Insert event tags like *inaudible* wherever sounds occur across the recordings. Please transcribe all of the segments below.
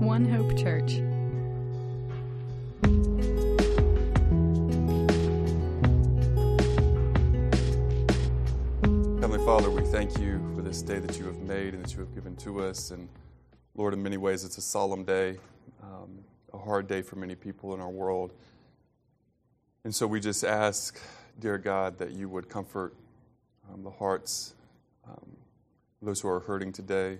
One Hope Church. Heavenly Father, we thank you for this day that you have made and that you have given to us. And Lord, in many ways, it's a solemn day, um, a hard day for many people in our world. And so we just ask, dear God, that you would comfort um, the hearts um, those who are hurting today.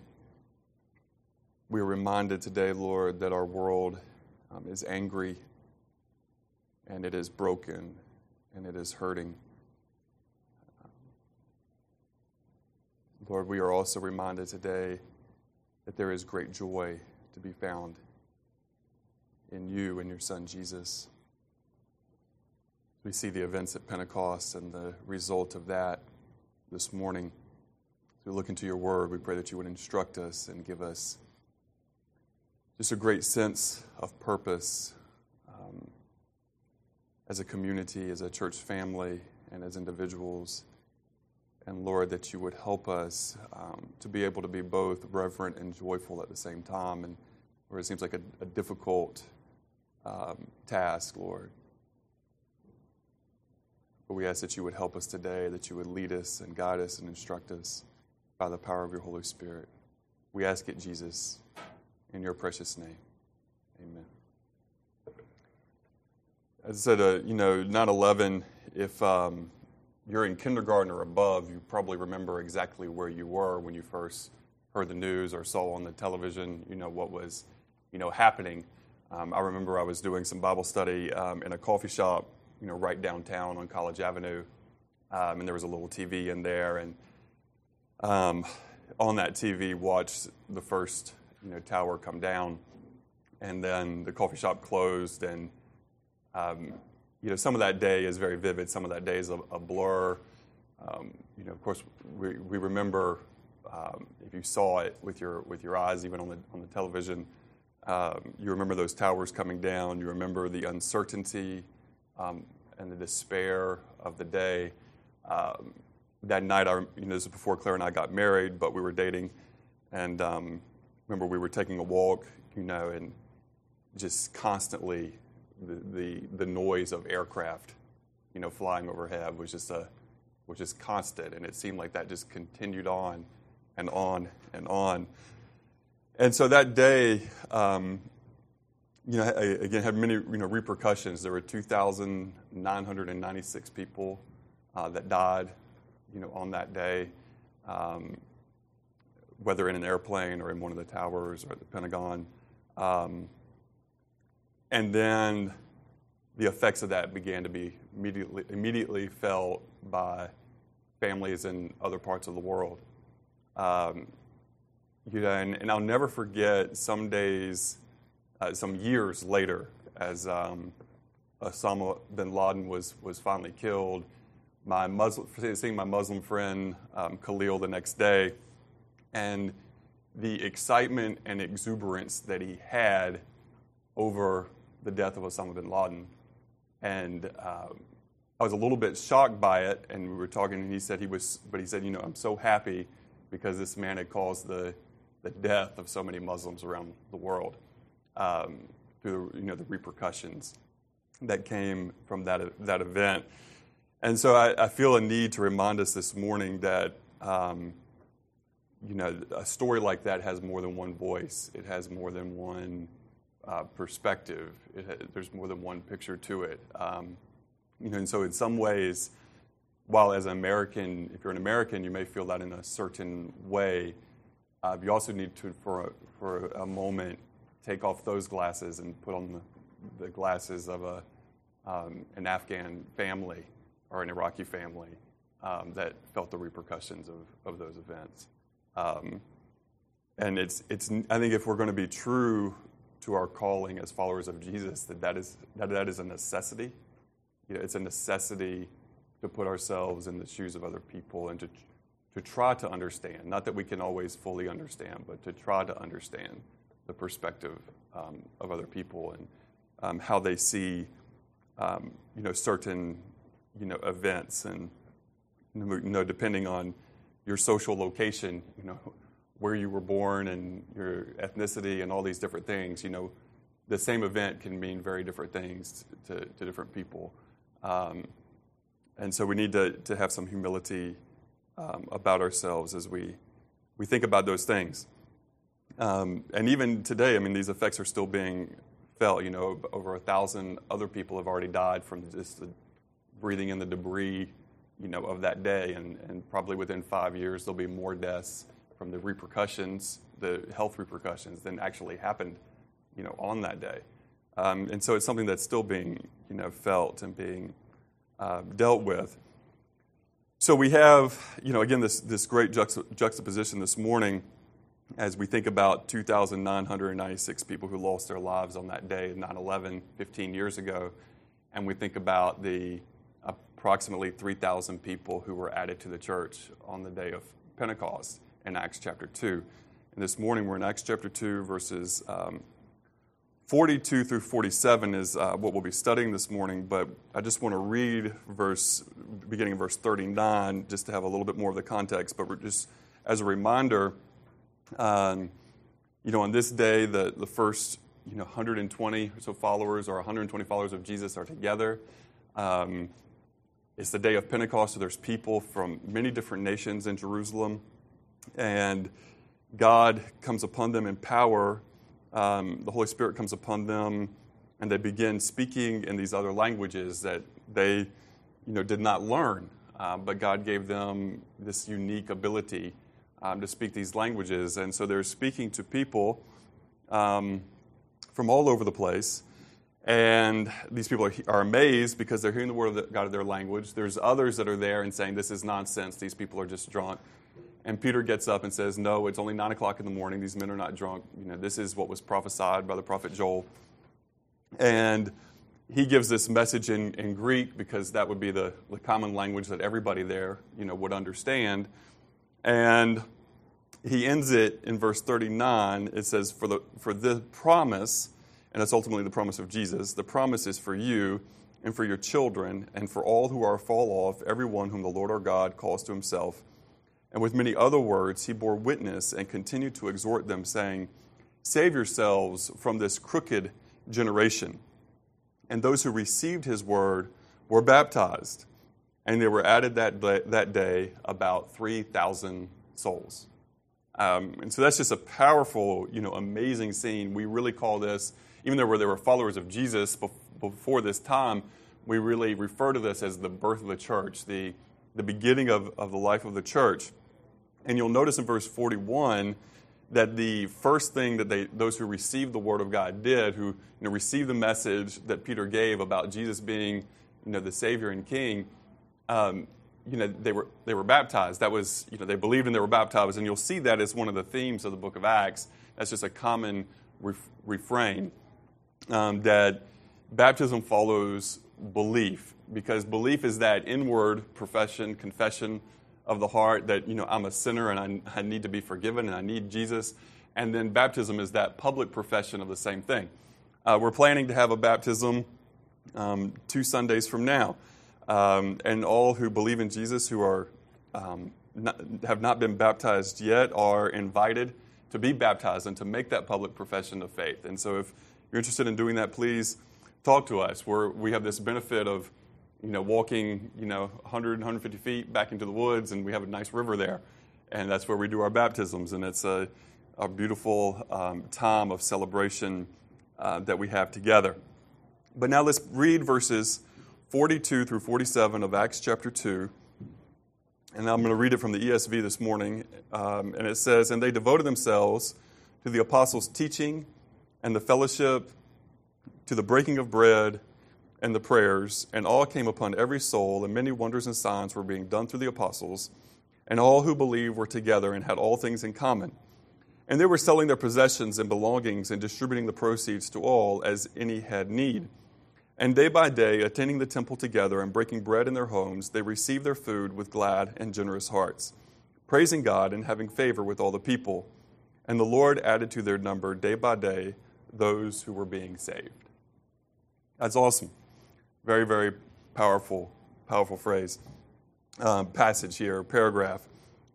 We are reminded today, Lord, that our world um, is angry and it is broken and it is hurting. Lord, we are also reminded today that there is great joy to be found in you and your Son Jesus. We see the events at Pentecost and the result of that this morning. As we look into your word, we pray that you would instruct us and give us just a great sense of purpose um, as a community, as a church family, and as individuals. And Lord, that you would help us um, to be able to be both reverent and joyful at the same time, and where it seems like a, a difficult um, task, Lord. But we ask that you would help us today, that you would lead us and guide us and instruct us by the power of your Holy Spirit. We ask it, Jesus, in your precious name. Amen. As I said, uh, you know, 9 11, if um, you're in kindergarten or above, you probably remember exactly where you were when you first heard the news or saw on the television, you know, what was, you know, happening. Um, I remember I was doing some Bible study um, in a coffee shop, you know, right downtown on College Avenue, um, and there was a little TV in there, and um, on that TV watched the first, you know, tower come down, and then the coffee shop closed, and um, you know, some of that day is very vivid. Some of that day is a, a blur. Um, you know, of course, we, we remember um, if you saw it with your with your eyes, even on the on the television. Um, you remember those towers coming down. You remember the uncertainty um, and the despair of the day. Um, that night, I, you know, this is before Claire and I got married, but we were dating, and um, remember we were taking a walk, you know, and just constantly the, the, the noise of aircraft, you know, flying overhead was just a was just constant, and it seemed like that just continued on and on and on. And so that day, um, you know, again had many you know repercussions. There were 2,996 people uh, that died, you know, on that day, um, whether in an airplane or in one of the towers or at the Pentagon. Um, and then the effects of that began to be immediately, immediately felt by families in other parts of the world. Um, you know, and, and, I'll never forget some days, uh, some years later, as um, Osama bin Laden was, was finally killed, my Muslim, seeing my Muslim friend um, Khalil the next day, and the excitement and exuberance that he had over the death of Osama bin Laden. And um, I was a little bit shocked by it. And we were talking, and he said he was, but he said, you know, I'm so happy because this man had caused the, the death of so many Muslims around the world um, through, you know, the repercussions that came from that, that event. And so I, I feel a need to remind us this morning that, um, you know, a story like that has more than one voice. It has more than one uh, perspective. There's more than one picture to it. Um, you know, and so in some ways, while as an American, if you're an American, you may feel that in a certain way, uh, you also need to, for a, for a moment, take off those glasses and put on the, the glasses of a, um, an Afghan family or an Iraqi family um, that felt the repercussions of, of those events. Um, and it's, it's, I think if we're going to be true to our calling as followers of Jesus that that is, that, that is a necessity. You know, it's a necessity to put ourselves in the shoes of other people and to, to try to understand. Not that we can always fully understand, but to try to understand the perspective um, of other people and um, how they see um, you know, certain you know, events and you know, depending on your social location, you know, where you were born and your ethnicity and all these different things, you know, the same event can mean very different things to, to different people. Um, and so we need to, to have some humility um, about ourselves as we, we think about those things. Um, and even today, I mean, these effects are still being felt. You know, over a thousand other people have already died from just the breathing in the debris, you know, of that day. And, and probably within five years, there'll be more deaths from the repercussions, the health repercussions, than actually happened, you know, on that day. Um, and so it's something that's still being, you know, felt and being uh, dealt with. So we have, you know, again, this, this great juxtaposition this morning as we think about 2,996 people who lost their lives on that day, 9 11, 15 years ago, and we think about the approximately 3,000 people who were added to the church on the day of Pentecost in Acts chapter 2. And this morning we're in Acts chapter 2, verses um, 42 through 47 is uh, what we'll be studying this morning, but I just want to read verse, beginning of verse 39, just to have a little bit more of the context. But just as a reminder, um, you know, on this day, the, the first, you know, 120 or so followers or 120 followers of Jesus are together. Um, it's the day of Pentecost, so there's people from many different nations in Jerusalem. And God comes upon them in power um, the Holy Spirit comes upon them, and they begin speaking in these other languages that they, you know, did not learn. Uh, but God gave them this unique ability um, to speak these languages, and so they're speaking to people um, from all over the place. And these people are, are, amazed because they're hearing the word of God in their language. There's others that are there and saying, This is nonsense. These people are just drunk. And Peter gets up and says, No, it's only nine o'clock in the morning. These men are not drunk. You know, this is what was prophesied by the prophet Joel. And he gives this message in, in Greek because that would be the, the common language that everybody there, you know, would understand. And he ends it in verse 39. It says, For the for the promise, and that's ultimately the promise of Jesus, the promise is for you and for your children and for all who are fall off, everyone whom the Lord our God calls to himself and with many other words, he bore witness and continued to exhort them, saying, Save yourselves from this crooked generation. And those who received his word were baptized. And there were added that that day about 3,000 souls. Um, and so that's just a powerful, you know, amazing scene. We really call this, even though there were followers of Jesus before this time, we really refer to this as the birth of the church, the, the beginning of, of the life of the church. And you'll notice in verse 41 that the first thing that they, those who received the word of God did, who you know, received the message that Peter gave about Jesus being you know, the Savior and King, um, you know, they were, they were baptized. That was, you know, they believed and they were baptized. And you'll see that as one of the themes of the book of Acts. That's just a common ref- refrain um, that baptism follows belief because belief is that inward profession, confession of the heart that, you know, I'm a sinner and I, I need to be forgiven and I need Jesus. And then baptism is that public profession of the same thing. Uh, we're planning to have a baptism um, two Sundays from now. Um, and all who believe in Jesus who are um, not, have not been baptized yet are invited to be baptized and to make that public profession of faith. And so, if you're interested in doing that, please talk to us. We're, we have this benefit of you know, walking, you know, 100, 150 feet back into the woods, and we have a nice river there. And that's where we do our baptisms. And it's a, a beautiful um, time of celebration uh, that we have together. But now let's read verses 42 through 47 of Acts chapter 2. And I'm going to read it from the ESV this morning. Um, and it says, And they devoted themselves to the apostles' teaching and the fellowship, to the breaking of bread and the prayers, and all came upon every soul, and many wonders and signs were being done through the apostles. And all who believed were together and had all things in common. And they were selling their possessions and belongings and distributing the proceeds to all as any had need. And day by day, attending the temple together and breaking bread in their homes, they received their food with glad and generous hearts, praising God and having favor with all the people. And the Lord added to their number day by day those who were being saved. That's awesome. Very, very powerful, powerful phrase, um, passage here, paragraph.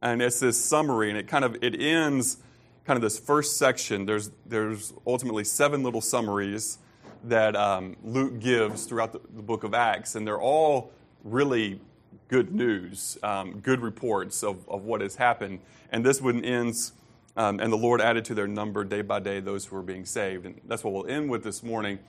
And it's this summary, and it kind of it ends kind of this first section. There's there's ultimately seven little summaries that um, Luke gives throughout the, the, book of Acts, and they're all really good news, um, good reports of, of what has happened. And this one ends, um, and the Lord added to their number day by day those who were being saved. And that's what we'll end with this morning.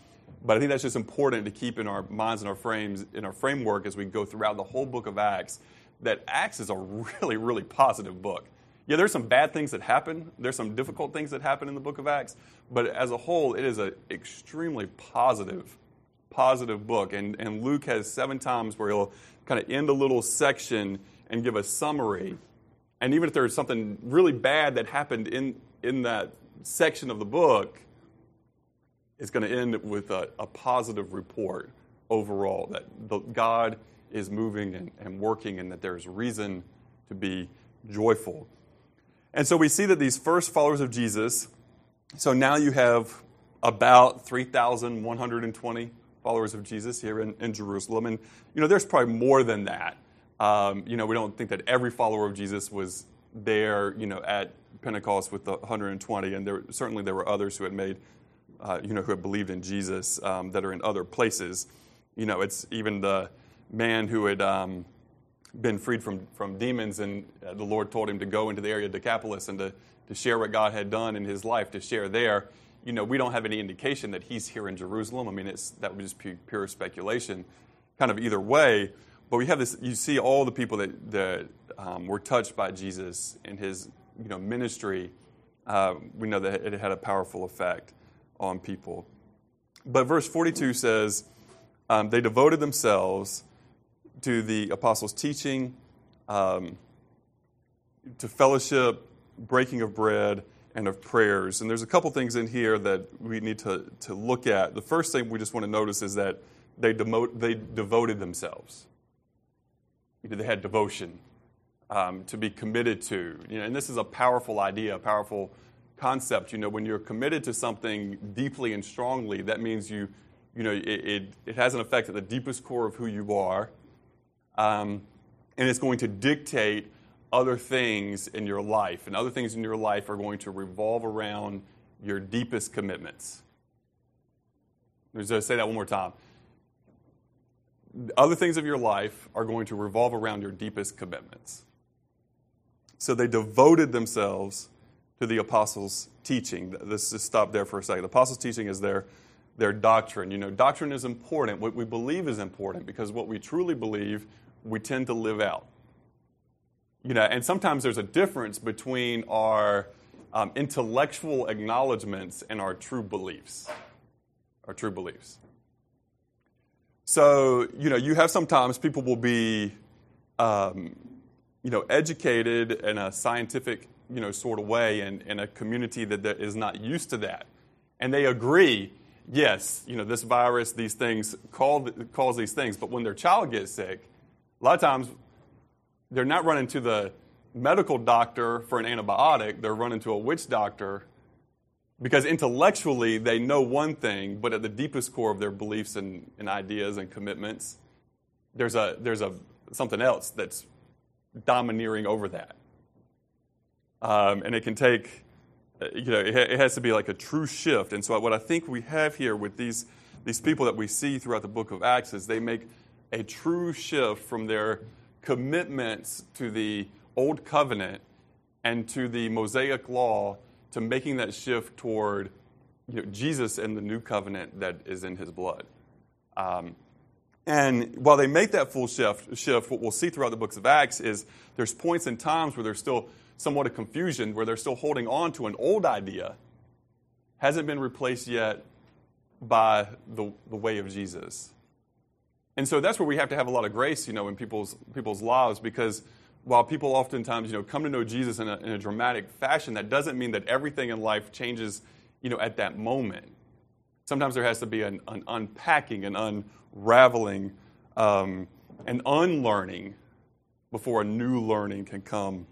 But I think that's just important to keep in our minds and our frames, in our framework as we go throughout the whole book of Acts, that Acts is a *laughs* really, really positive book. Yeah, there's some bad things that happen. There's some difficult things that happen in the book of Acts, but as a whole, it is an extremely positive, positive book. And, and Luke has seven times where he'll kind of end a little section and give a summary. And even if there's something really bad that happened in, in that section of the book, it's going to end with a, a positive report overall that the, God is moving and, and working and that there's reason to be joyful. And so we see that these first followers of Jesus, so now you have about 3,120 followers of Jesus here in, in, Jerusalem. And, you know, there's probably more than that. Um, you know, we don't think that every follower of Jesus was there, you know, at Pentecost with the 120. And there, certainly there were others who had made, uh, you know, who had believed in Jesus um, that are in other places. You know, it's even the man who had. Um, been freed from, from demons, and uh, the Lord told him to go into the area of Decapolis and to, to share what God had done in his life, to share there. You know, we don't have any indication that he's here in Jerusalem. I mean, it's, that would just be pure speculation, kind of either way. But we have this, you see all the people that, that um, were touched by Jesus in his you know, ministry. Uh, we know that it had a powerful effect on people. But verse 42 says, um, they devoted themselves to the apostles' teaching, um, to fellowship, breaking of bread, and of prayers. And there's a couple things in here that we need to, to look at. The first thing we just want to notice is that they, demote, they devoted themselves. They had devotion um, to be committed to. You know, and this is a powerful idea, a powerful concept. You know, when you're committed to something deeply and strongly, that means you, you know, it, it, it has an effect at the deepest core of who you are um, and it's going to dictate other things in your life. And other things in your life are going to revolve around your deepest commitments. Let me say that one more time. Other things of your life are going to revolve around your deepest commitments. So they devoted themselves to the apostles' teaching. Let's just stop there for a second. The apostles' teaching is their, their doctrine. You know, doctrine is important. What we believe is important because what we truly believe we tend to live out. You know, and sometimes there's a difference between our um, intellectual acknowledgments and our true beliefs. Our true beliefs. So, you know, you have sometimes people will be, um, you know, educated in a scientific, you know, sort of way in, in a community that, that is not used to that. And they agree, yes, you know, this virus, these things cause, cause these things. But when their child gets sick, a lot of times, they're not running to the medical doctor for an antibiotic, they're running to a witch doctor because intellectually they know one thing, but at the deepest core of their beliefs and, and ideas and commitments, there's, a, there's a, something else that's domineering over that. Um, and it can take, you know, it, it has to be like a true shift. And so, what I think we have here with these, these people that we see throughout the book of Acts is they make a true shift from their commitments to the old covenant and to the Mosaic law to making that shift toward you know, Jesus and the new covenant that is in his blood. Um, and while they make that full shift, shift, what we'll see throughout the books of Acts is there's points and times where there's still somewhat of confusion, where they're still holding on to an old idea, hasn't been replaced yet by the, the way of Jesus. And so that's where we have to have a lot of grace, you know, in people's people's lives because while people oftentimes, you know, come to know Jesus in a, in a dramatic fashion, that doesn't mean that everything in life changes, you know, at that moment. Sometimes there has to be an, an unpacking, an unraveling, um, an unlearning before a new learning can come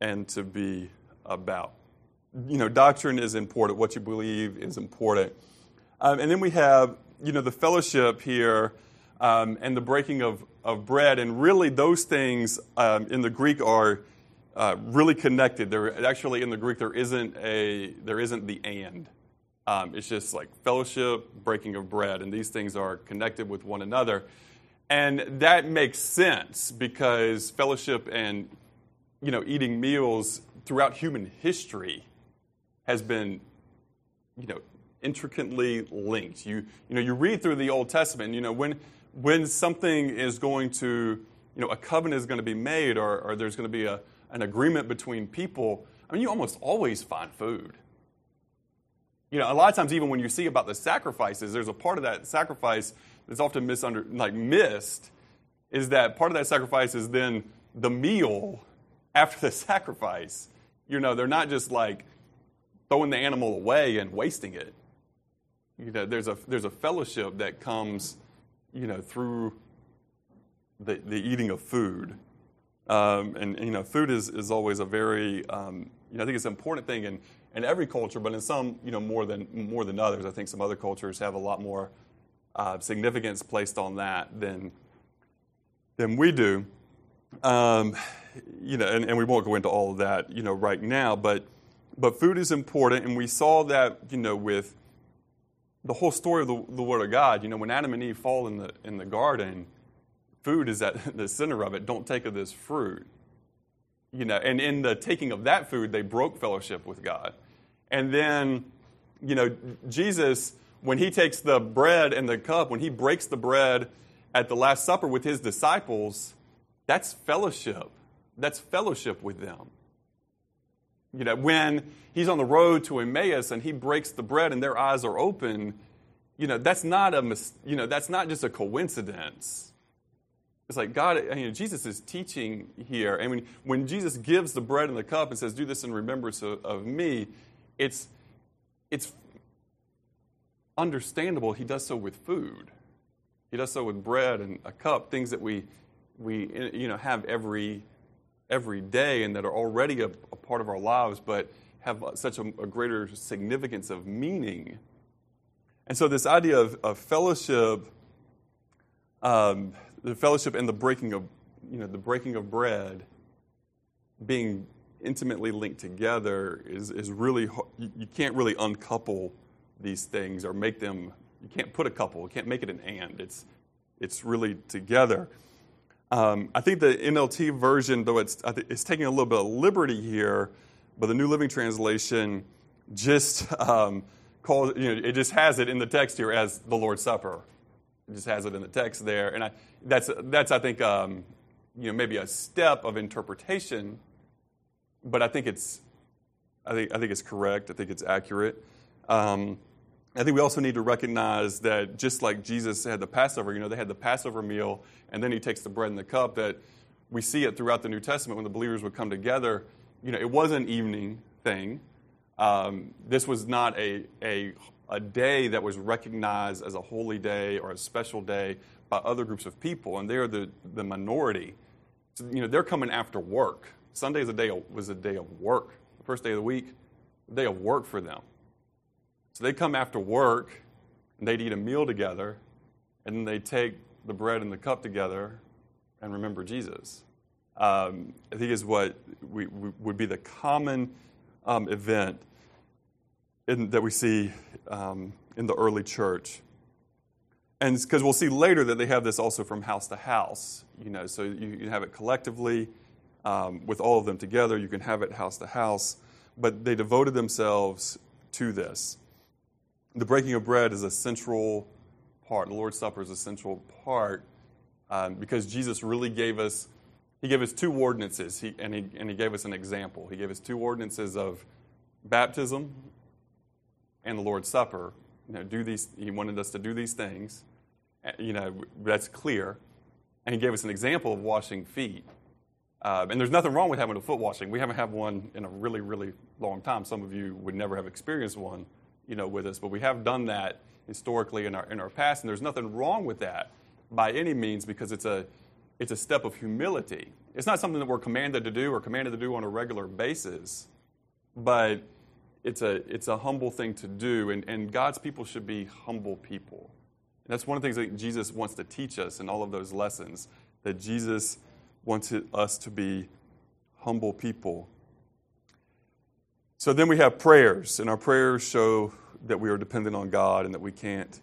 and to be about. You know, doctrine is important. What you believe is important. Um, and then we have, you know, the fellowship here um, and the breaking of, of bread. And really, those things um, in the Greek are uh, really connected. There actually in the Greek there isn't a there isn't the and. Um, it's just like fellowship, breaking of bread, and these things are connected with one another. And that makes sense because fellowship and you know eating meals throughout human history has been you know intricately linked. You you know you read through the Old Testament, you know when when something is going to you know a covenant is going to be made or, or there's going to be a, an agreement between people, I mean you almost always find food. You know, a lot of times even when you see about the sacrifices, there's a part of that sacrifice that's often misunder, like missed, is that part of that sacrifice is then the meal after the *laughs* sacrifice. You know, they're not just like throwing the animal away and wasting it. You know, there's a there's a fellowship that comes, you know, through the, the eating of food. Um, and, you know, food is, is always a very, um, you know, I think it's an important thing in, in every culture, but in some, you know, more than, more than others. I think some other cultures have a lot more uh, significance placed on that than, than we do. Um, you know, and, and we won't go into all of that, you know, right now, but, but food is important, and we saw that, you know, with the whole story of the, the Word of God. You know, when Adam and Eve fall in the, in the garden, food is at *laughs* the center of it. Don't take of this fruit. You know, and in the taking of that food, they broke fellowship with God. And then, you know, Jesus, when he takes the bread and the cup, when he breaks the bread at the Last Supper with his disciples, that's fellowship. That's fellowship with them. You know, when he's on the road to Emmaus and he breaks the bread and their eyes are open, you know, that's not a, you know, that's not just a coincidence it's like God, you know, Jesus is teaching here. And when, when Jesus gives the bread and the cup and says, Do this in remembrance of, of me, it's, it's understandable he does so with food. He does so with bread and a cup, things that we, we you know, have every, every day and that are already a, a part of our lives, but have such a, a, greater significance of meaning. And so, this idea of, of fellowship um, the fellowship and the breaking of, you know, the breaking of bread being intimately linked together is, is really, you can't really uncouple these things or make them, you can't put a couple, you can't make it an and. It's, it's really together. Um, I think the NLT version, though it's, it's taking a little bit of liberty here, but the New Living Translation just um, calls, you know, it just has it in the text here as the Lord's Supper. It just has it in the text there. And I, that's, that's I think, um, you know, maybe a step of interpretation, but I think it's, I think, I think it's correct. I think it's accurate. Um, I think we also need to recognize that just like Jesus had the Passover, you know, they had the Passover meal, and then he takes the bread and the cup, that we see it throughout the New Testament when the believers would come together. You know, it was an evening thing. Um, this was not a, a, a day that was recognized as a holy day or a special day by other groups of people, and they're the, the minority. So, you know, they're coming after work. Sunday is a day of, was a day of work. The first day of the week, a day of work for them. So they come after work, and they'd eat a meal together, and then they take the bread and the cup together and remember Jesus. Um, I think is what we, we, would be the common um, event in, that we see um, in the early church and because we'll see later that they have this also from house to house, you know, so you can have it collectively um, with all of them together. You can have it house to house, but they devoted themselves to this. The breaking of bread is a central part. The Lord's Supper is a central part um, because Jesus really gave us. He gave us two ordinances, he, and, he, and he gave us an example. He gave us two ordinances of baptism and the Lord's Supper. You know, do these. He wanted us to do these things, you know, that's clear. And he gave us an example of washing feet. Uh, and there's nothing wrong with having a foot washing. We haven't had one in a really, really long time. Some of you would never have experienced one, you know, with us, but we have done that historically in our in our past, and there's nothing wrong with that by any means because it's a it's a step of humility. It's not something that we're commanded to do or commanded to do on a regular basis, but it's a it's a humble thing to do, and, and God's people should be humble people. That's one of the things that Jesus wants to teach us in all of those lessons, that Jesus wanted us to be humble people. So then we have prayers, and our prayers show that we are dependent on God and that we can't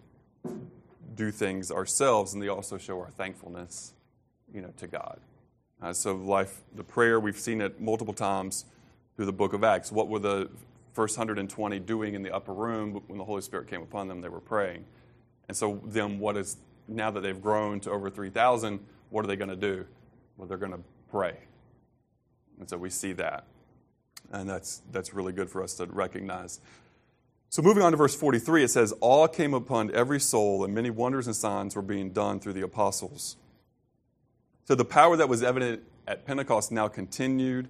do things ourselves, and they also show our thankfulness, you know, to God. Uh, so life, the prayer we've seen it multiple times through the book of Acts. What were the first 120 doing in the upper room when the Holy Spirit came upon them? They were praying. And so then, what is now that they've grown to over 3,000? What are they going to do? Well, they're going to pray. And so we see that, and that's that's really good for us to recognize. So, moving on to verse 43, it says, All came upon every soul, and many wonders and signs were being done through the apostles. So, the power that was evident at Pentecost now continued.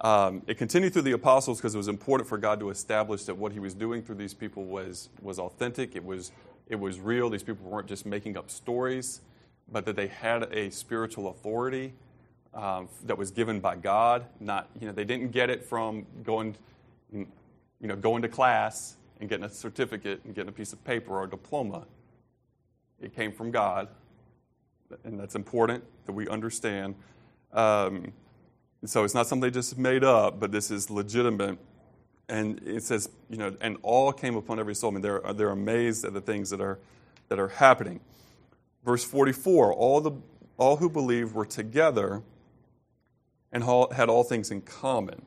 Um, it continued through the apostles because it was important for God to establish that what he was doing through these people was, was authentic, it was, it was real. These people weren't just making up stories, but that they had a spiritual authority um, that was given by God. Not, you know, they didn't get it from going, you know, going to class and getting a certificate and getting a piece of paper or a diploma. It came from God, and that's important that we understand. Um, so it's not something they just made up, but this is legitimate. And it says, you know, and all came upon every soul. I mean, they're, they're amazed at the things that are, that are happening. Verse 44 all, the, all who believed were together and had all things in common.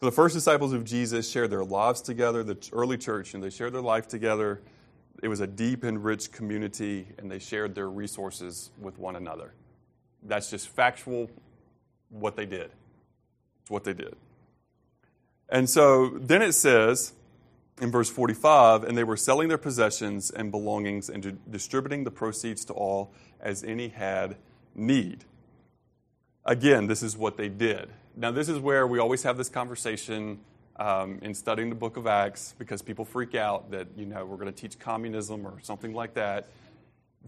So the first disciples of Jesus shared their lives together, the early church, and they shared their life together. It was a deep and rich community, and they shared their resources with one another. That's just factual what they did. It's what they did. And so then it says in verse 45 and they were selling their possessions and belongings and distributing the proceeds to all as any had need. Again, this is what they did. Now, this is where we always have this conversation um, in studying the book of Acts because people freak out that, you know, we're going to teach communism or something like that.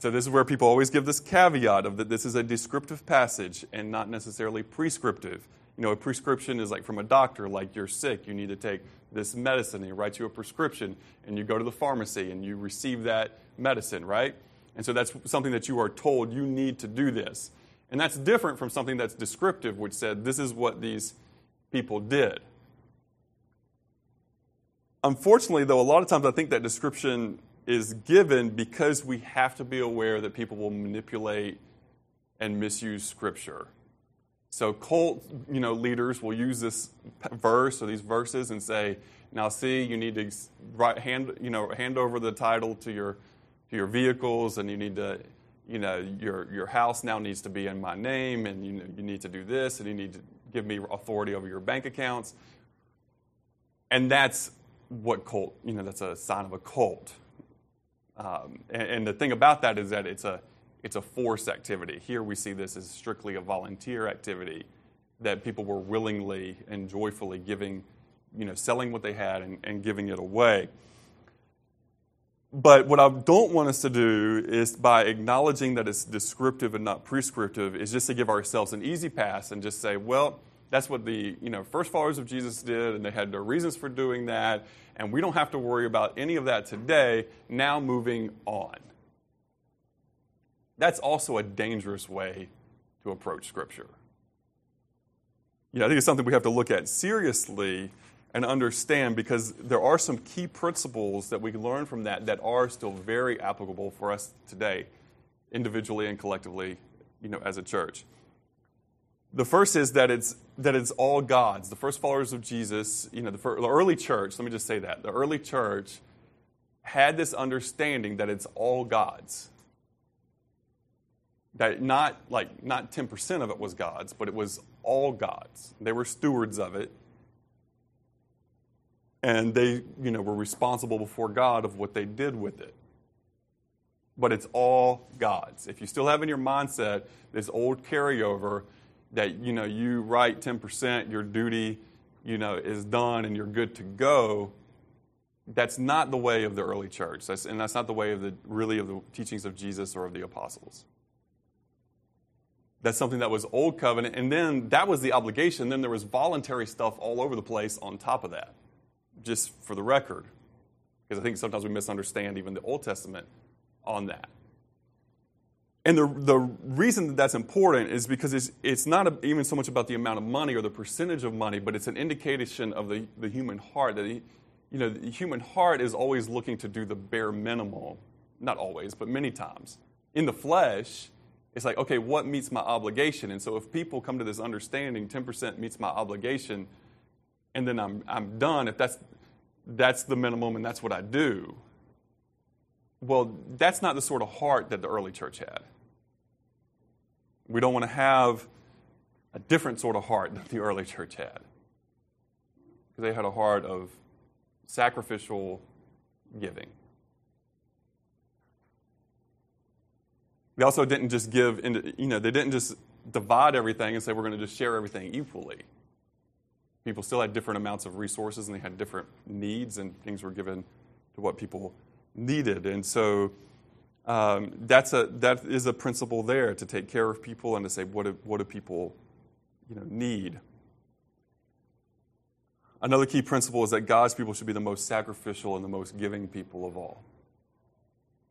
So, this is where people always give this caveat of that this is a descriptive passage and not necessarily prescriptive. You know, a prescription is like from a doctor, like you're sick, you need to take this medicine, and he writes you a prescription, and you go to the pharmacy and you receive that medicine, right? And so that's something that you are told you need to do this. And that's different from something that's descriptive, which said, this is what these people did. Unfortunately, though, a lot of times I think that description is given because we have to be aware that people will manipulate and misuse Scripture. So cult, you know, leaders will use this verse or these verses and say, "Now, see, you need to write, hand, you know, hand over the title to your to your vehicles, and you need to you know, your, your house now needs to be in my name, and you, you need to do this, and you need to give me authority over your bank accounts. And that's what cult, you know, that's a sign of a cult. Um, and, and, the thing about that is that it's a, it's a force activity. Here we see this as strictly a volunteer activity that people were willingly and joyfully giving, you know, selling what they had and, and giving it away. But what I don't want us to do is by acknowledging that it's descriptive and not prescriptive, is just to give ourselves an easy pass and just say, well, that's what the you know first followers of Jesus did, and they had their reasons for doing that, and we don't have to worry about any of that today. Now moving on. That's also a dangerous way to approach Scripture. You know, I think it's something we have to look at seriously and understand because there are some key principles that we can learn from that that are still very applicable for us today, individually and collectively, you know, as a church. The first is that it's that it's all God's. The first followers of Jesus, you know, the, first, the early church. Let me just say that the early church had this understanding that it's all God's. That not like not ten percent of it was God's, but it was all God's. They were stewards of it and they you know were responsible before god of what they did with it. But it's all god's. If you still have in your mindset this old carryover that you know you write 10% your duty you know is done and you're good to go that's not the way of the early church. That's, and that's not the way of the really of the teachings of jesus or of the apostles. That's something that was old covenant and then that was the obligation. Then there was voluntary stuff all over the place on top of that just for the record, because I think sometimes we misunderstand even the Old Testament on that. And the, the reason that that's important is because it's, it's not even so much about the amount of money or the percentage of money, but it's an indication of the, the human heart. That, you know, the human heart is always looking to do the bare minimal. Not always, but many times. In the flesh, it's like, okay, what meets my obligation? And so if people come to this understanding, 10% meets my obligation, and then I'm, I'm done, if that's, that's the minimum and that's what I do, well, that's not the sort of heart that the early church had. We don't want to have a different sort of heart that the early church had. Because they had a heart of sacrificial giving. They also didn't just give, into, you know, they didn't just divide everything and say we're going to just share everything equally. People still had different amounts of resources and they had different needs, and things were given to what people needed. And so um, that's a, that is a principle there to take care of people and to say, what do, what do people you know, need? Another key principle is that God's people should be the most sacrificial and the most giving people of all.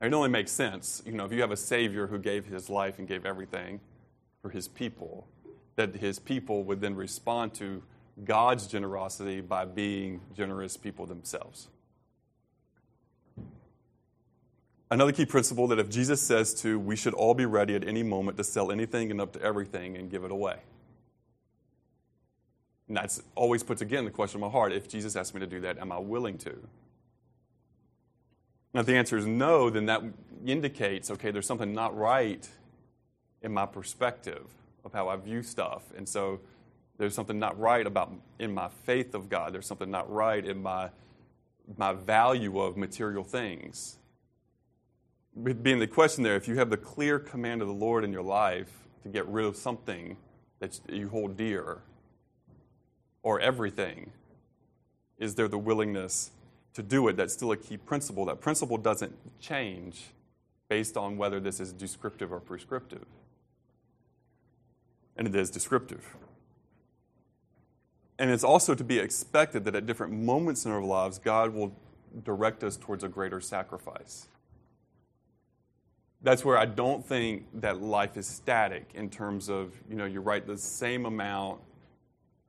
It only makes sense, you know, if you have a Savior who gave his life and gave everything for his people, that his people would then respond to God's generosity by being generous people themselves. Another key principle that if Jesus says to, we should all be ready at any moment to sell anything and up to everything and give it away. And that's always puts again the question in my heart if Jesus asked me to do that, am I willing to? Now, if the answer is no, then that indicates okay, there's something not right in my perspective of how I view stuff. And so there's something not right about in my faith of God. There's something not right in my, my value of material things being the question there, if you have the clear command of the Lord in your life to get rid of something that you hold dear or everything, is there the willingness to do it? That's still a key principle. That principle doesn't change based on whether this is descriptive or prescriptive. And it is descriptive. And it's also to be expected that at different moments in our lives, God will direct us towards a greater sacrifice that's where I don't think that life is static in terms of, you know, you write the same amount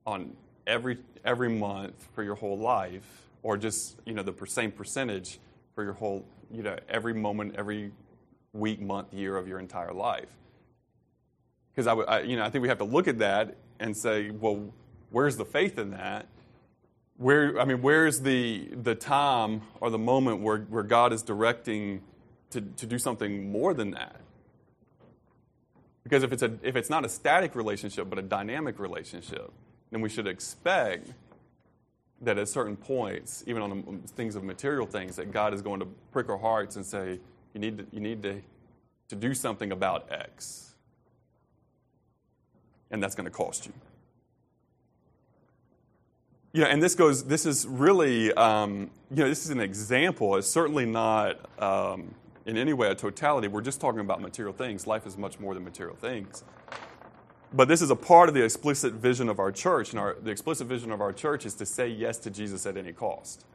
on every, every month for your whole life, or just, you know, the same percentage for your whole, you know, every moment, every week, month, year of your entire life. Because I, I, you know, I think we have to look at that and say, well, where's the faith in that? Where, I mean, where's the, the time or the moment where, where God is directing to, to do something more than that. Because if it's, a, if it's not a static relationship, but a dynamic relationship, then we should expect that at certain points, even on things of material things, that God is going to prick our hearts and say, you need to, you need to, to do something about X. And that's going to cost you. You know, and this goes, this is really, um, you know, this is an example. It's certainly not um, in any way a totality. We're just talking about material things. Life is much more than material things. But this is a part of the explicit vision of our church. And our, the explicit vision of our church is to say yes to Jesus at any cost.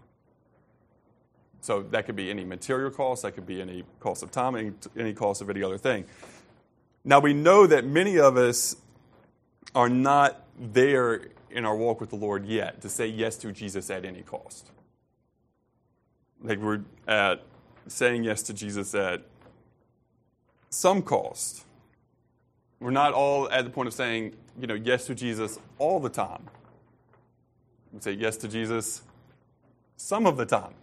So that could be any material cost, that could be any cost of time, any, any cost of any other thing. Now we know that many of us are not there in our walk with the Lord yet to say yes to Jesus at any cost. Like we're at saying yes to Jesus at some cost. We're not all at the point of saying, you know, yes to Jesus all the time. We say yes to Jesus some of the time,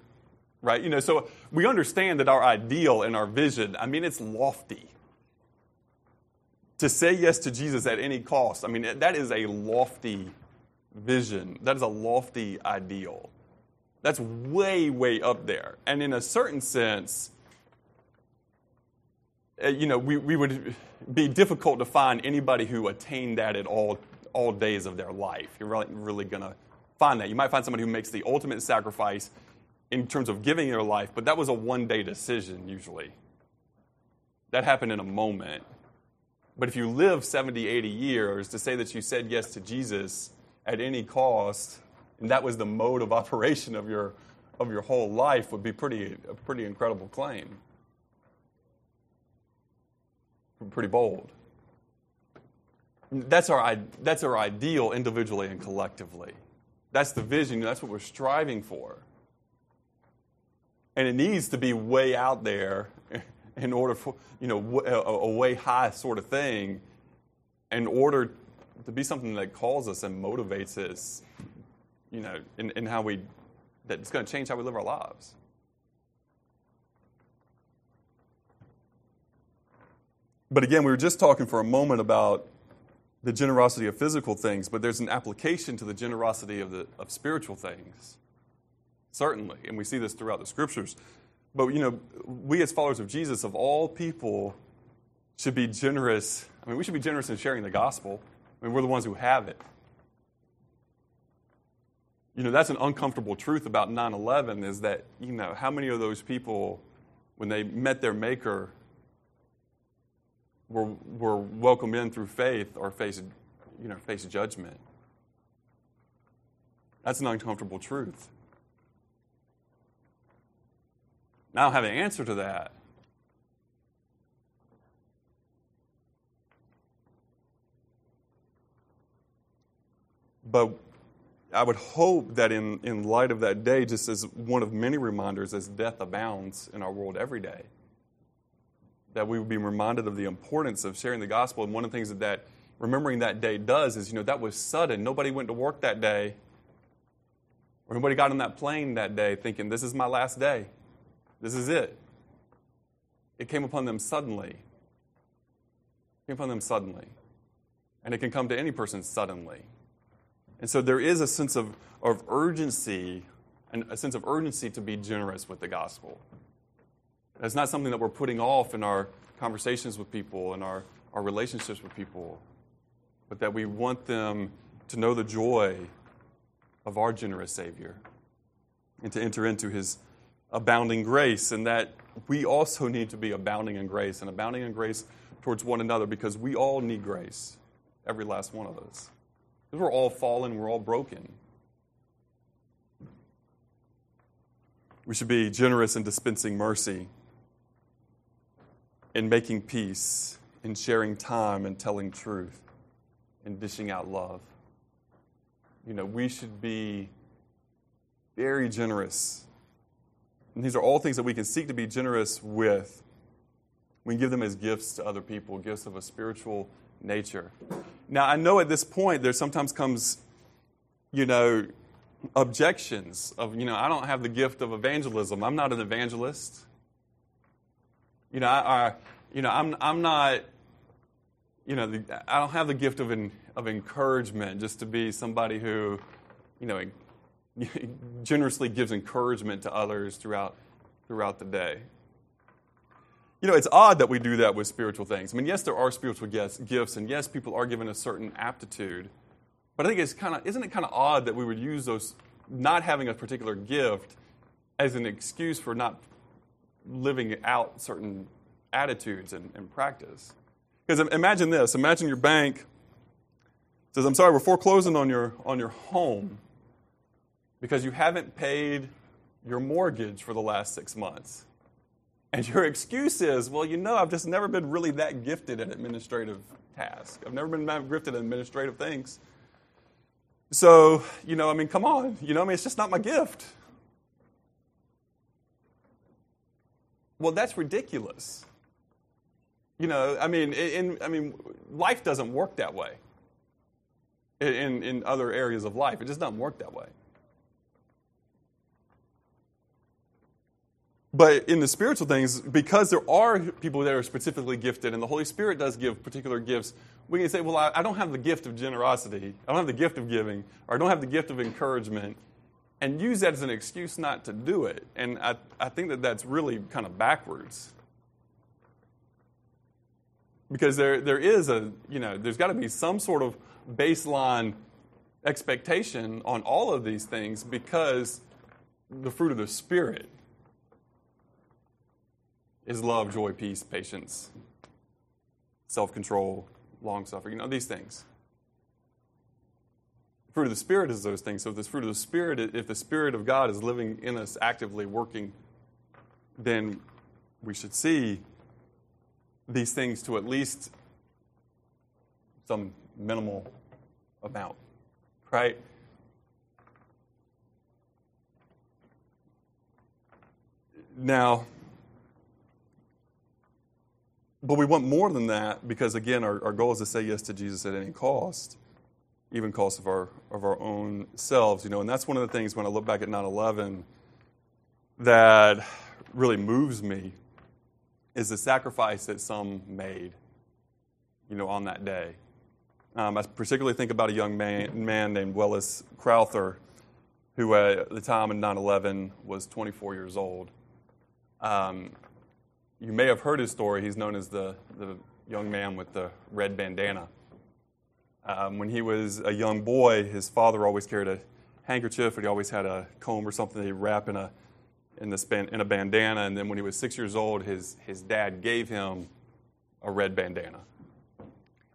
right? You know, so we understand that our ideal and our vision, I mean, it's lofty. To say yes to Jesus at any cost, I mean, that is a lofty vision. That is a lofty ideal. That's way, way up there. And in a certain sense, uh, you know, we, we would be difficult to find anybody who attained that at all, all days of their life. You're really, really going to find that. You might find somebody who makes the ultimate sacrifice in terms of giving their life, but that was a one day decision usually. That happened in a moment. But if you live 70, 80 years, to say that you said yes to Jesus at any cost and that was the mode of *laughs* operation of your, of your whole life would be pretty, a pretty incredible claim. pretty bold. That's our, that's our ideal individually and collectively. That's the vision, that's what we're striving for. And it needs to be way out there in order for, you know, a, a way high sort of thing in order to be something that calls us and motivates us, you know, in, in how we, that it's going to change how we live our lives. But again, we were just talking for a moment about the generosity of physical things, but there's an application to the generosity of, the, of spiritual things. Certainly. And we see this throughout the scriptures. But, you know, we as followers of Jesus, of all people, should be generous. I mean, we should be generous in sharing the gospel. I mean, we're the ones who have it. You know, that's an uncomfortable truth about 9 11 is that, you know, how many of those people, when they met their Maker, were, were welcomed in through faith or faced, you know, faced judgment? That's an uncomfortable truth. I don't have an answer to that. But I would hope that in, in light of that day, just as one of many reminders, as death abounds in our world every day, that we would be reminded of the importance of sharing the gospel. And one of the things that, that remembering that day does is, you know, that was sudden. Nobody went to work that day, or nobody got on that plane that day thinking, this is my last day. This is it. It came upon them suddenly. It came upon them suddenly. And it can come to any person suddenly. And so there is a sense of, of urgency, and a sense of urgency to be generous with the gospel. That's not something that we're putting off in our conversations with people and our, our relationships with people, but that we want them to know the joy of our generous Savior and to enter into his abounding grace, and that we also need to be abounding in grace and abounding in grace towards one another because we all need grace, every last one of us. Because we're all fallen, we're all broken. We should be generous in dispensing mercy, in making peace, in sharing time and telling truth, in dishing out love. You know, we should be very generous and these are all things that we can seek to be generous with. We can give them as gifts to other people, gifts of a spiritual nature. Now, I know at this point there sometimes comes, you know, objections of, you know, I don't have the gift of evangelism. I'm not an evangelist. You know, I, I you know, I'm, I'm not, you know, the, I don't have the gift of, of encouragement just to be somebody who, you know, *laughs* generously gives encouragement to others throughout, throughout the day. You know, it's odd that we do that with spiritual things. I mean, yes, there are spiritual gifts, and yes, people are given a certain aptitude. But I think it's kind of, isn't it kind of odd that we would use those, not having a particular gift, as an excuse for not living out certain attitudes and, and practice? Because imagine this imagine your bank says, I'm sorry, we're foreclosing on your, on your home because you haven't paid your mortgage for the last six months. And your excuse is, well, you know, I've just never been really that gifted at administrative tasks. I've never been that gifted at administrative things. So, you know, I mean, come on. You know, I mean, it's just not my gift. Well, that's ridiculous. You know, I mean, in, I mean, life doesn't work that way. In, in other areas of life, it just doesn't work that way. But in the spiritual things, because there are people that are specifically gifted, and the Holy Spirit does give particular gifts, we can say, well, I, I, don't have the gift of generosity, I don't have the gift of giving, or I don't have the gift of encouragement, and use that as an excuse not to do it. And I, I think that that's really kind of backwards. Because there, there is a, you know, there's got to be some sort of baseline expectation on all of these things because the fruit of the Spirit is love, joy, peace, patience, self control, long suffering. You know, these things. The fruit of the Spirit is those things. So, if this fruit of the Spirit, if the Spirit of God is living in us, actively working, then we should see these things to at least some minimal amount, right? Now, but we want more than that because, again, our, our goal is to say yes to Jesus at any cost, even cost of our, of our own selves, you know. And that's one of the things when I look back at 9 11 that really moves me is the sacrifice that some made, you know, on that day. Um, I particularly think about a young man, man named Welles Crowther, who at the time in 9 11 was 24 years old. Um, you may have heard his story. He's known as the, the young man with the red bandana. Um, when he was a young boy, his father always carried a handkerchief, and he always had a comb or something that he'd wrap in a, in, the in a bandana. And then when he was six years old, his, his dad gave him a red bandana.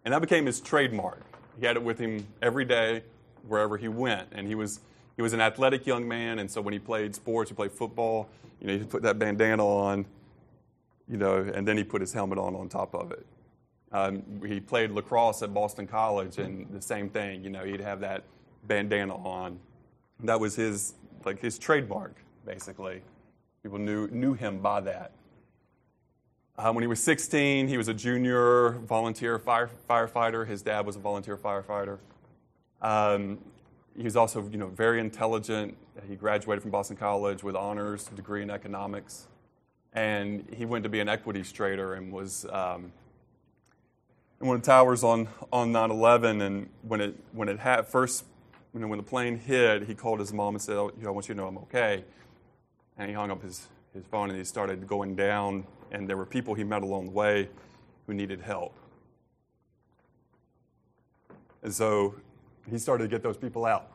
And that became his trademark. He had it with him every day, wherever he went. And he was, he was an athletic young man, and so when he played sports, he played football, you know, he'd put that bandana on, you know, and then he put his helmet on on top of it. Um, he played lacrosse at Boston College, and the same thing. You know, he'd have that bandana on. That was his like his trademark, basically. People knew knew him by that. Um, when he was 16, he was a junior volunteer fire, firefighter. His dad was a volunteer firefighter. Um, he was also, you know, very intelligent. He graduated from Boston College with honors degree in economics and he went to be an equities trader and was um, in one of the towers on on 9/11. And when it when it had first, you know, when the plane hit, he called his mom and said, oh, you know, "I want you to know I'm okay." And he hung up his his phone and he started going down. And there were people he met along the way who needed help. And so he started to get those people out.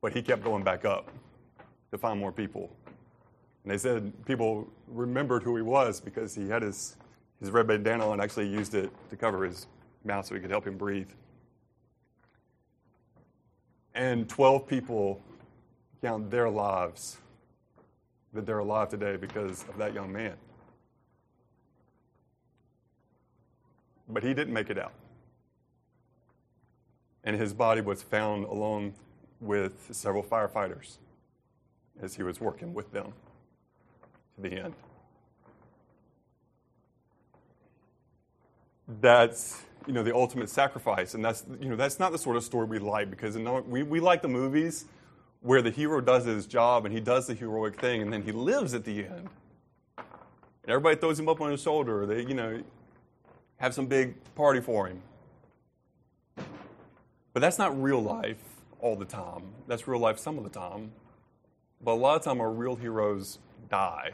But he kept going back up to find more people. And they said people remembered who he was because he had his, his red bandana and actually used it to cover his mouth so he could help him breathe. And 12 people count their lives that they're alive today because of that young man. But he didn't make it out. And his body was found along with several firefighters as he was working with them *laughs* the end. That's you know the ultimate sacrifice, and that's you know that's not the sort of story we like because we we like the movies where the hero does his job and he does the heroic thing, and then he lives at the end. And everybody throws him up on his shoulder. Or they you know have some big party for him. But that's not real life all the time. That's real life some of the time. But a lot of time, our real heroes die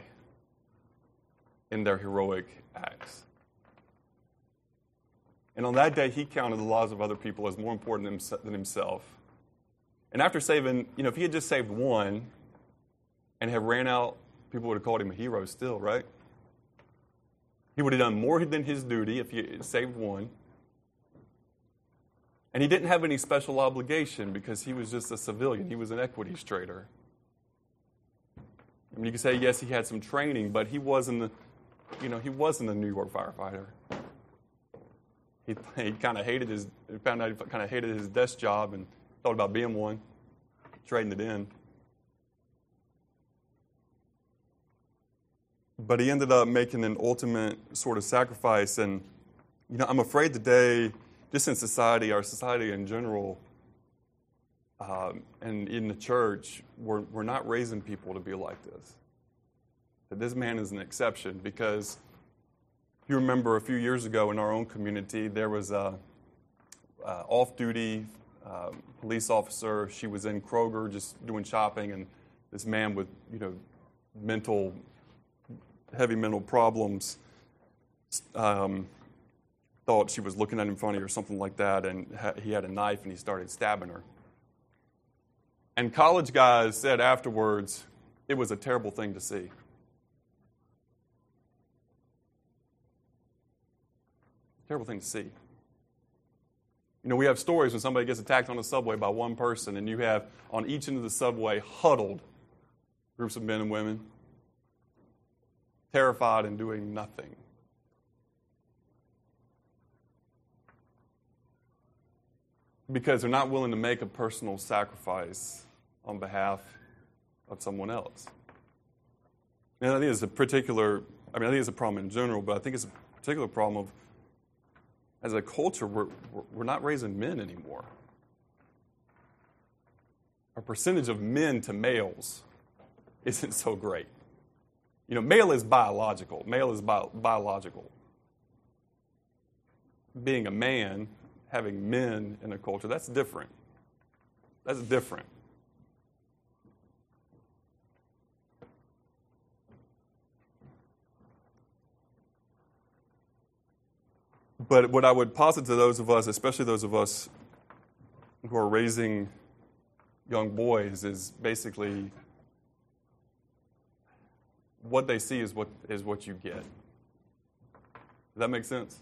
in their heroic acts. And on that day, he counted the lives of other people as more important than himself. And after saving, you know, if he had just saved one and had ran out, people would have called him a hero still, right? He would have done more than his duty if he had saved one. And he didn't have any special obligation because he was just a civilian. He was an equities trader. I mean, you could say, yes, he had some training, but he wasn't you know, he wasn't a New York firefighter. He, he kind of hated his, found out he kind of hated his desk job and thought about being one, trading it in. But he ended up making an ultimate sort of sacrifice. And, you know, I'm afraid today, just in society, our society in general, um, and in the church, we're, we're not raising people to be like this that this man is an exception because you remember a few years ago in our own community, there was a, a off-duty uh, police officer. She was in Kroger just doing shopping, and this man with you know mental, heavy mental problems. Um, thought she was looking at him funny or something like that, and ha- he had a knife and he started stabbing her. And college guys said afterwards, it was a terrible thing to see. Terrible thing to see. You know, we have stories when somebody gets attacked on the subway by one person, and you have on each end of the subway huddled groups of men and women. terrified and doing nothing. Because they're not willing to make a personal sacrifice on behalf of someone else. And I think it's a particular, I mean, I think it's a problem in general, but I think it's a particular problem of, as a culture, we're, we're not raising men anymore. Our percentage of men to males isn't so great. You know, male is biological. Male is bio- biological. Being a man, having men in a culture, that's different. That's different. But what I would posit to those of us, especially those of us who are raising young boys, is basically what they see is what, is what you get. Does that make sense?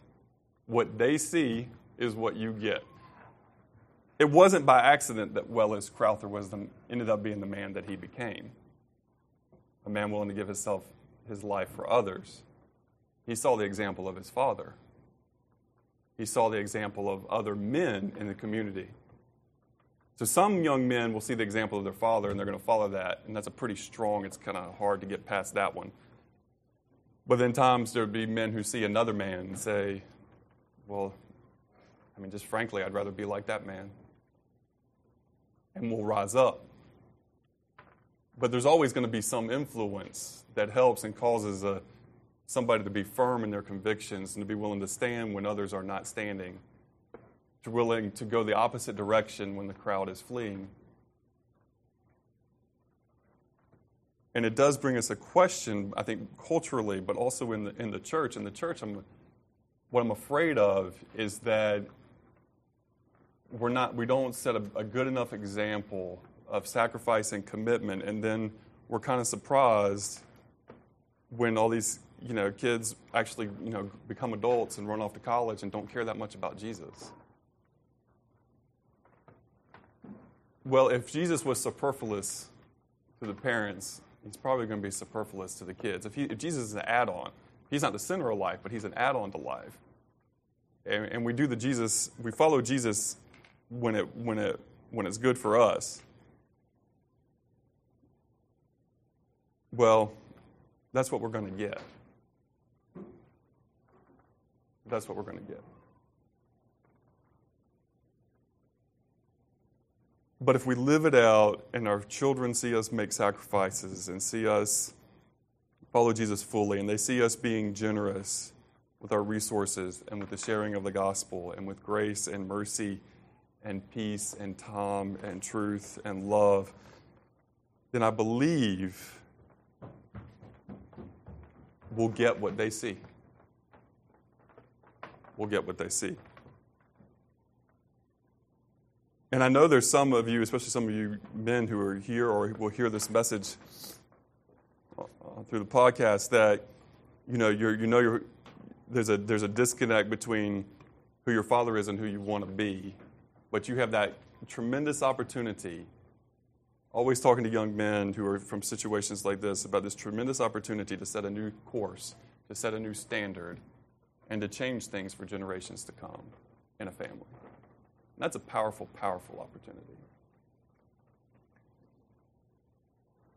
What they see is what you get. It wasn't by accident that Welles Crowther was the, ended up being the man that he became. A man willing to give himself his life for others. He saw the example of his father. He saw the example of other men in the community. So some young men will see the example of their father and they're going to follow that, and that's a pretty strong, it's kind of hard to get past that one. But then times there would be men who see another man and say, well, I mean, just frankly, I'd rather be like that man. And we'll rise up. But there's always going to be some influence that helps and causes a, somebody to be firm in their convictions and to be willing to stand when others are not standing to willing to go the opposite direction when the crowd is fleeing. And it does bring us a question, I think, culturally, but also in the, in the church. In the church, I'm, what I'm afraid of is that we're not, we don't set a, a good enough example of sacrifice and commitment, and then we're kind of surprised when all these you know kids actually you know become adults and run off to college and don't care that much about Jesus. Well, if Jesus was superfluous to the parents, he's probably going to be superfluous to the kids. If, he, if Jesus is an add on, he's not the center of life, but he's an add on to life. And, and, we do the Jesus, we follow Jesus when, it, when, it, when it's good for us. Well, that's what we're going to get. That's what we're going to get. But if we live it out and our children see us make sacrifices and see us follow Jesus fully and they see us being generous with our resources and with the sharing of the gospel and with grace and mercy and peace and time and truth and love, then I believe we'll get what they see. We'll get what they see. And I know there's some of you, especially some of you men who are here or will hear this message uh, through the podcast, that you know you're, you know you're, there's a there's a disconnect between who your father is and who you want to be, but you have that tremendous opportunity. Always talking to young men who are from situations like this about this tremendous opportunity to set a new course, to set a new standard, and to change things for generations to come in a family. That's a powerful, powerful opportunity.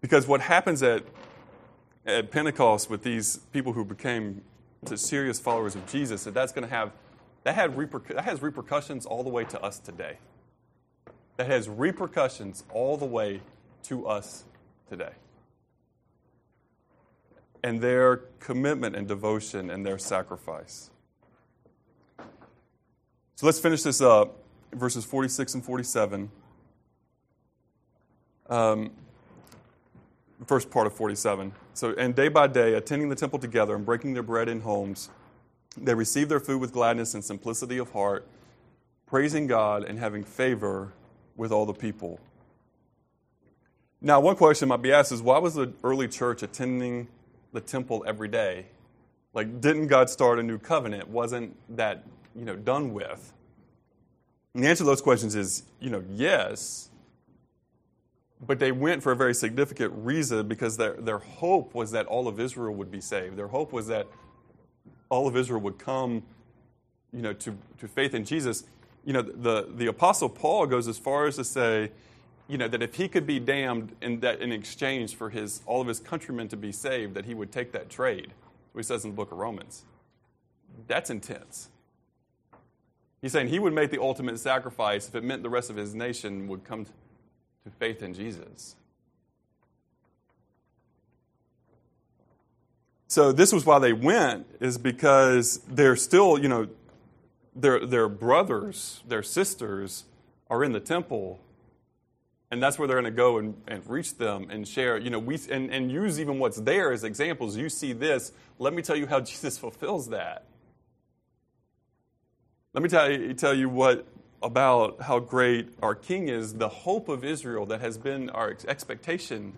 Because what happens at, at Pentecost with these people who became serious followers of Jesus, that that's going to have, that, had that has repercussions all the way to us today. That has repercussions all the way to us today. And their commitment and devotion and their sacrifice. So let's finish this up verses 46 and 47. Um, first part of 47. So, and day by day, attending the temple together and breaking their bread in homes, they received their food with gladness and simplicity of heart, praising God and having favor with all the people. Now, one question might be asked is why was the early church attending the temple every day? Like, didn't God start a new covenant? Wasn't that, you know, done with? And the answer to those questions is, you know, yes, but they went for a very significant reason because their, their hope was that all of Israel would be saved. Their hope was that all of Israel would come, you know, to, to faith in Jesus. You know, the, the Apostle Paul goes as far as to say, you know, that if he could be damned in, that in exchange for his, all of his countrymen to be saved, that he would take that trade. He says in the book of Romans. That's intense. He's saying he would make the ultimate sacrifice if it meant the rest of his nation would come to faith in Jesus. So this was why they went, is because they're still, you know, their, their brothers, their sisters are in the temple, and that's where they're going to go and, and reach them and share, you know, we, and, and use even what's there as examples. You see this, let me tell you how *laughs* Jesus fulfills that. Let me tell you, tell you what about how great our King is. The hope of Israel that has been our expectation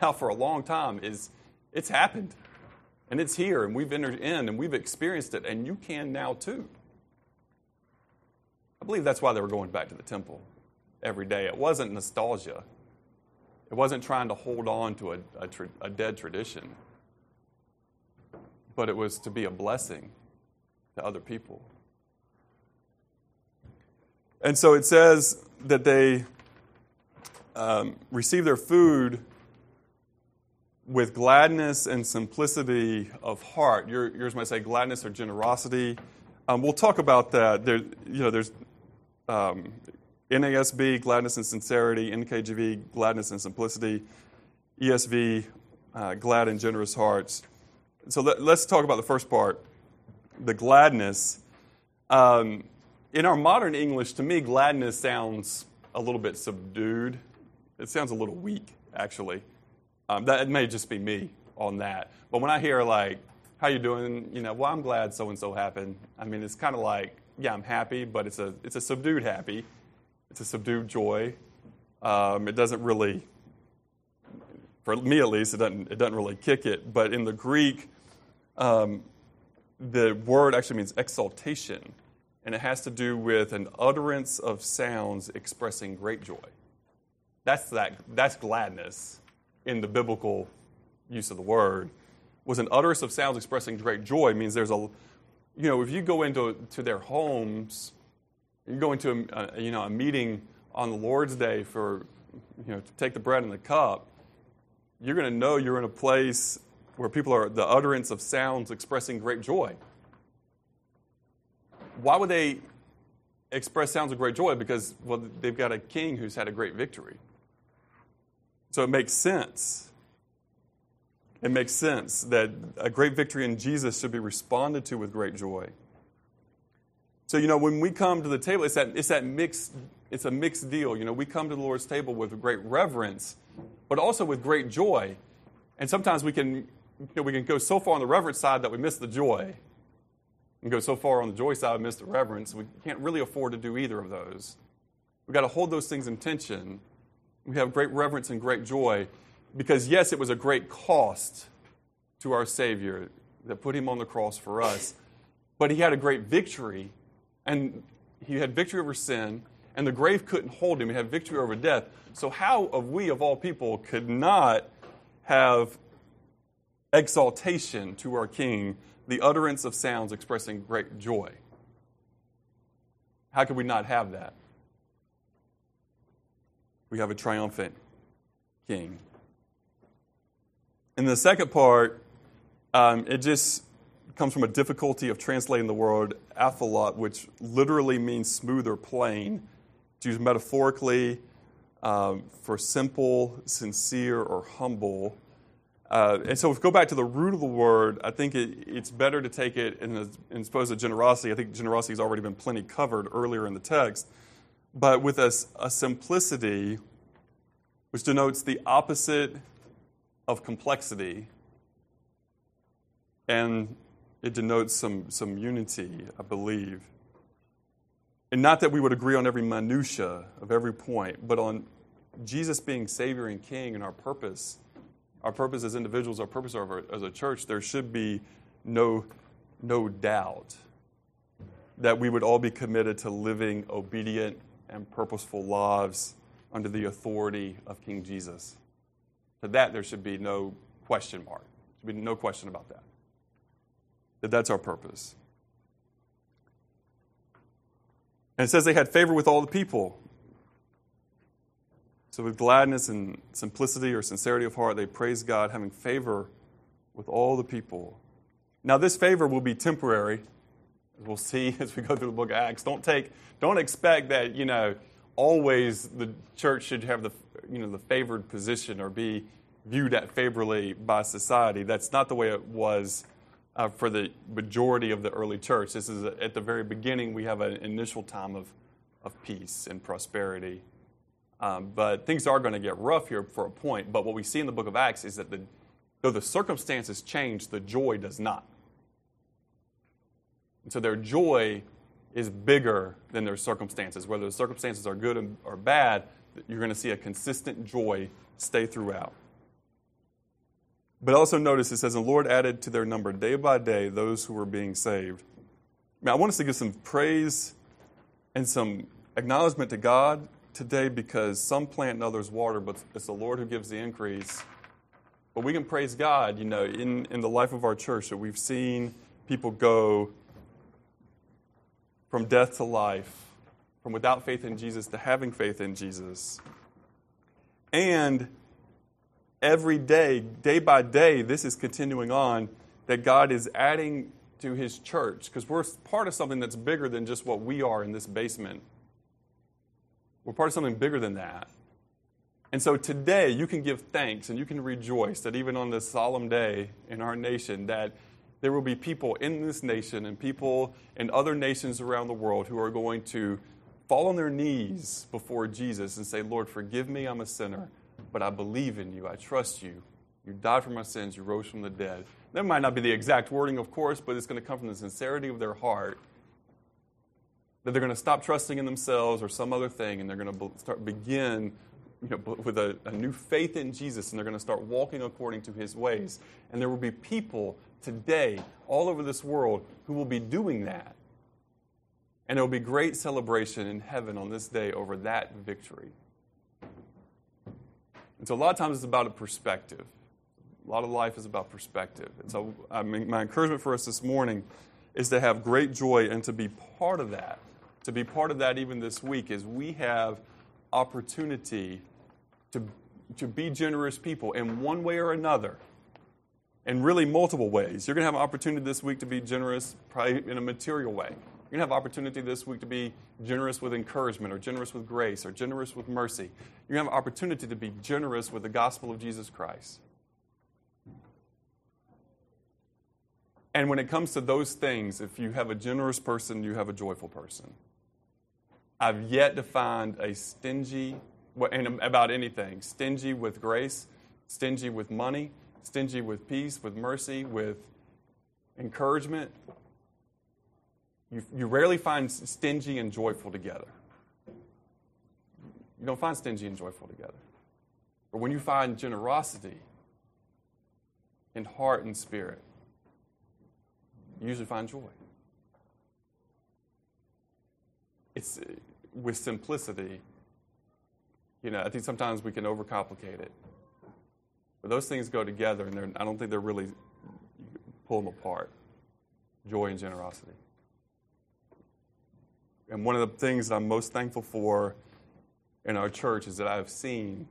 now for a long time is it's happened. And it's here, and we've entered in, and we've experienced it, and you can now too. I believe that's why they were going back to the temple every day. It wasn't nostalgia, it wasn't trying to hold on to a, a, tra- a dead tradition, but it was to be a blessing to other people. And so it says that they um, receive their food with gladness and simplicity of heart. Your, yours might say gladness or generosity. Um, we'll talk about that. There, you know, there's um, NASB, gladness and sincerity, NKJV, gladness and simplicity, ESV, uh, glad and generous hearts. So let, us talk about the first part, the gladness. Um, in our modern English, to me, gladness sounds a little bit subdued. It sounds a little weak, actually. Um, that it may just be me on that. But when I hear like, "How you doing?" You know, well, I'm glad so and so happened. I mean, it's kind of like, yeah, I'm happy, but it's a it's a subdued happy. It's a subdued joy. Um, it doesn't really, for me at least, it doesn't it doesn't really kick it. But in the Greek, um, the word actually means exaltation and it has to do with an utterance of sounds expressing great joy. That's, that, that's gladness in the biblical use of the word. Was an utterance of sounds expressing great joy means there's a, you know, if you go into to their homes, you go into a, a, you know, a meeting on the Lord's Day for, you know, to take the bread and the cup, you're going to know you're in a place where people are the utterance of sounds expressing great joy why would they express sounds of great joy? Because, well, they've got a king who's had a great victory. So it makes sense. It makes sense that a great victory in Jesus should be responded to with great joy. So, you know, when we come to the table, it's that, it's that mixed, it's a mixed deal. You know, we come to the Lord's table with great reverence, but also with great joy. And sometimes we can, you know, we can go so far on the reverence side that we miss the joy and go so far on the joy side, we miss the reverence. We can't really afford to do either of those. We've got to hold those things in tension. We have great reverence and great joy because, yes, it was a great cost to our Savior that put him on the cross for us, but he had a great victory, and he had victory over sin, and the grave couldn't hold him. He had victory over death. So, how of we, of all people, could not have exaltation to our King the utterance of sounds expressing great joy. How could we not have that? We have a triumphant king. In the second part, um, it just comes from a difficulty of translating the word aphalot, which literally means smooth or plain. It's used metaphorically um, for simple, sincere, or humble. Uh, and so if we go back to the root of the word, I think it, it's better to take it in, in suppose of generosity. I think generosity has already been plenty covered earlier in the text. But with a, a simplicity, which denotes the opposite of complexity, and it denotes some, some unity, I believe. And not that we would agree on every minutia of every point, but on Jesus being Savior and King and our purpose our purpose as individuals, our purpose as a church, there should be no, no doubt that we would all be committed to living obedient and purposeful lives under the authority of King Jesus. To that, there should be no question mark. There should be no question about that. That that's our purpose. And it says they had favor with all the people. So, with gladness and simplicity or sincerity of heart, they praise God, having favor with all the people. Now, this favor will be temporary, as we'll see *laughs* as we go through the book of Acts. Don't take, don't expect that you know always the church should have the you know the favored position or be viewed at favorably by society. That's not the way it was uh, for the majority of the early church. This is a, at the very beginning, we have an initial time of, of peace and prosperity. Um, but things are going to get rough here for a point. But what we see in the book of Acts is that the, though the circumstances change, the joy does not. And so their joy is bigger than their circumstances. Whether the circumstances are good or bad, you're going to see a consistent joy stay throughout. But also notice it says, the Lord added to their number day by day those who were being saved. Now, I want us to give some praise and some acknowledgement to God today because some plant and others water, but it's the Lord who gives the increase. But we can praise God, you know, in, in the life of our church that we've seen people go from death to life, from without faith in Jesus to having faith in Jesus. And every day, day by day, this is continuing on, that God is adding to his church because we're part of something that's bigger than just what we are in this basement. We're part of something bigger than that. And so today you can give thanks and you can rejoice that even on this solemn day in our nation that there will be people in this nation and people in other nations around the world who are going to fall on their knees before Jesus and say, Lord, forgive me, I'm a sinner but I believe in you. I trust you. You died for my sins. You rose from the dead. That might not be the exact wording, of course, but it's going to come from the sincerity of their heart. That they're going to stop trusting in themselves or some other thing, and they're going to start begin you know, with a, a new faith in Jesus, and they're going to start walking according to His ways. And there will be people today all over this world who will be doing that. And there will be great celebration in heaven on this day over that victory. And so a lot of times it's about a perspective. A lot of life is about perspective. And so I mean, my encouragement for us this morning is to have great joy and to be part of that. To be part of that even this week is we have opportunity to, to be generous people in one way or another. In really multiple ways. You're going to have an opportunity this week to be generous, probably in a material way. You're going to have opportunity this week to be generous with encouragement or generous with grace or generous with mercy. You're going to have opportunity to be generous with the gospel of Jesus Christ. And when it comes to those things, if you have a generous person, you have a joyful person. I've yet to find a stingy, about anything, stingy with grace, stingy with money, stingy with peace, with mercy, with encouragement, you, you rarely find stingy and joyful together. You don't find stingy and joyful together. But when you find generosity in heart and spirit, you usually find joy. It's uh, with simplicity. You know, I think sometimes we can overcomplicate it. But those things go together, and I don't think they're really pull them apart joy and generosity. And one of the things that I'm most thankful for in our church is that I've seen,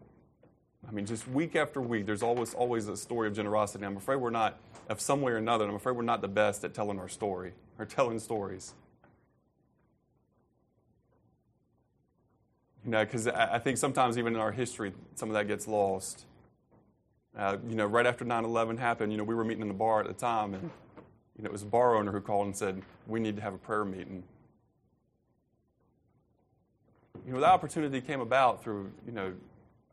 I mean, just week after week, there's always always a story of generosity. I'm afraid we're not, of some way or another, I'm afraid we're not the best at telling our story or telling stories. You know, because I think sometimes even in our history, some of that gets lost. Uh, you know, right after 9 11 happened, you know, we were meeting in the bar at the time, and you know, it was a bar owner who called and said, We need to have a prayer meeting you know, that opportunity came about through, you know,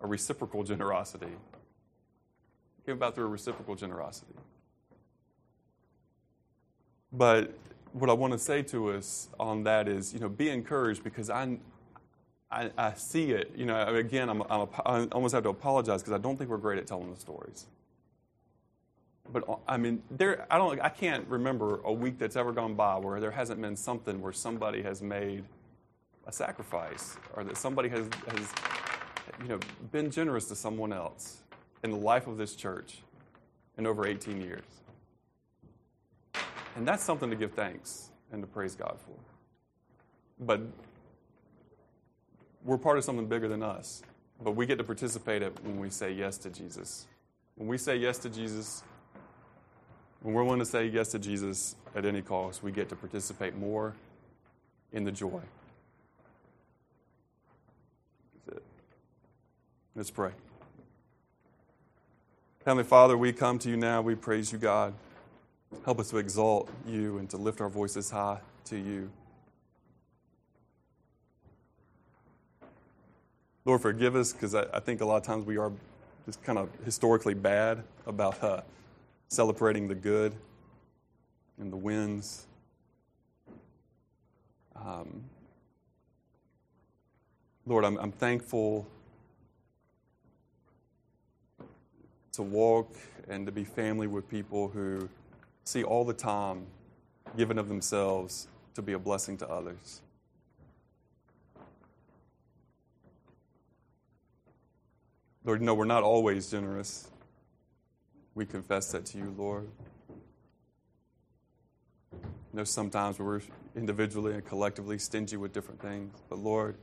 a reciprocal generosity. It came about through a reciprocal generosity. But what I want to say to us on that is, you know, be encouraged because I, I, I see it. You know, again, I'm, I'm i almost have to apologize because I don't think we're great at telling the stories. But I mean, there, I don't, I can't remember a week that's ever gone by where there hasn't been something where somebody has made a sacrifice or that somebody has, has you know, been generous to someone else in the life of this church in over 18 years. And that's something to give thanks and to praise God for. But we're part of something bigger than us. But we get to participate it when we say yes to Jesus. When we say yes to Jesus, when we're willing to say yes to Jesus at any cost, we get to participate more in the joy. That's it. Let's pray. Heavenly Father, we come to you now. We praise you, God. Help us to exalt you and to lift our voices high to you. Lord, forgive us because I, I, think a lot of times we are just kind of historically bad about uh, celebrating the good and the wins. Um, Lord, I'm, I'm thankful to walk and to be family with people who see all the time given of themselves to be a blessing to others. Lord, no, we're not always generous. We confess that to you, Lord. You know, sometimes we're individually and collectively stingy with different things, but Lord,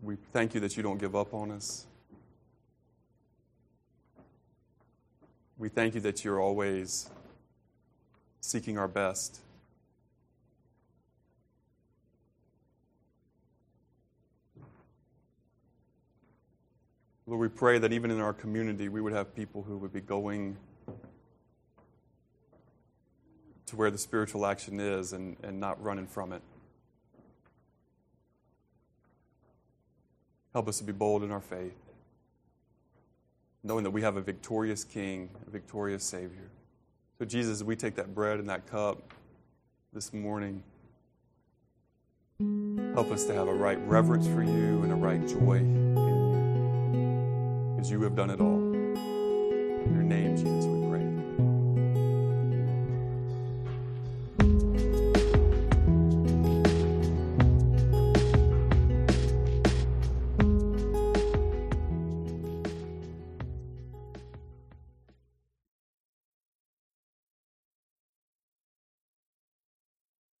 we thank you that you don't give up on us. We thank you that you're always seeking our best. Lord, we pray that even in our community, we would have people who would be going to where the spiritual action is and, and not running from it. Help us to be bold in our faith, knowing that we have a victorious King, a victorious Savior. So, Jesus, we take that bread and that cup this morning. Help us to have a right reverence for you and a right joy in you. because you have done it all. In your name, Jesus,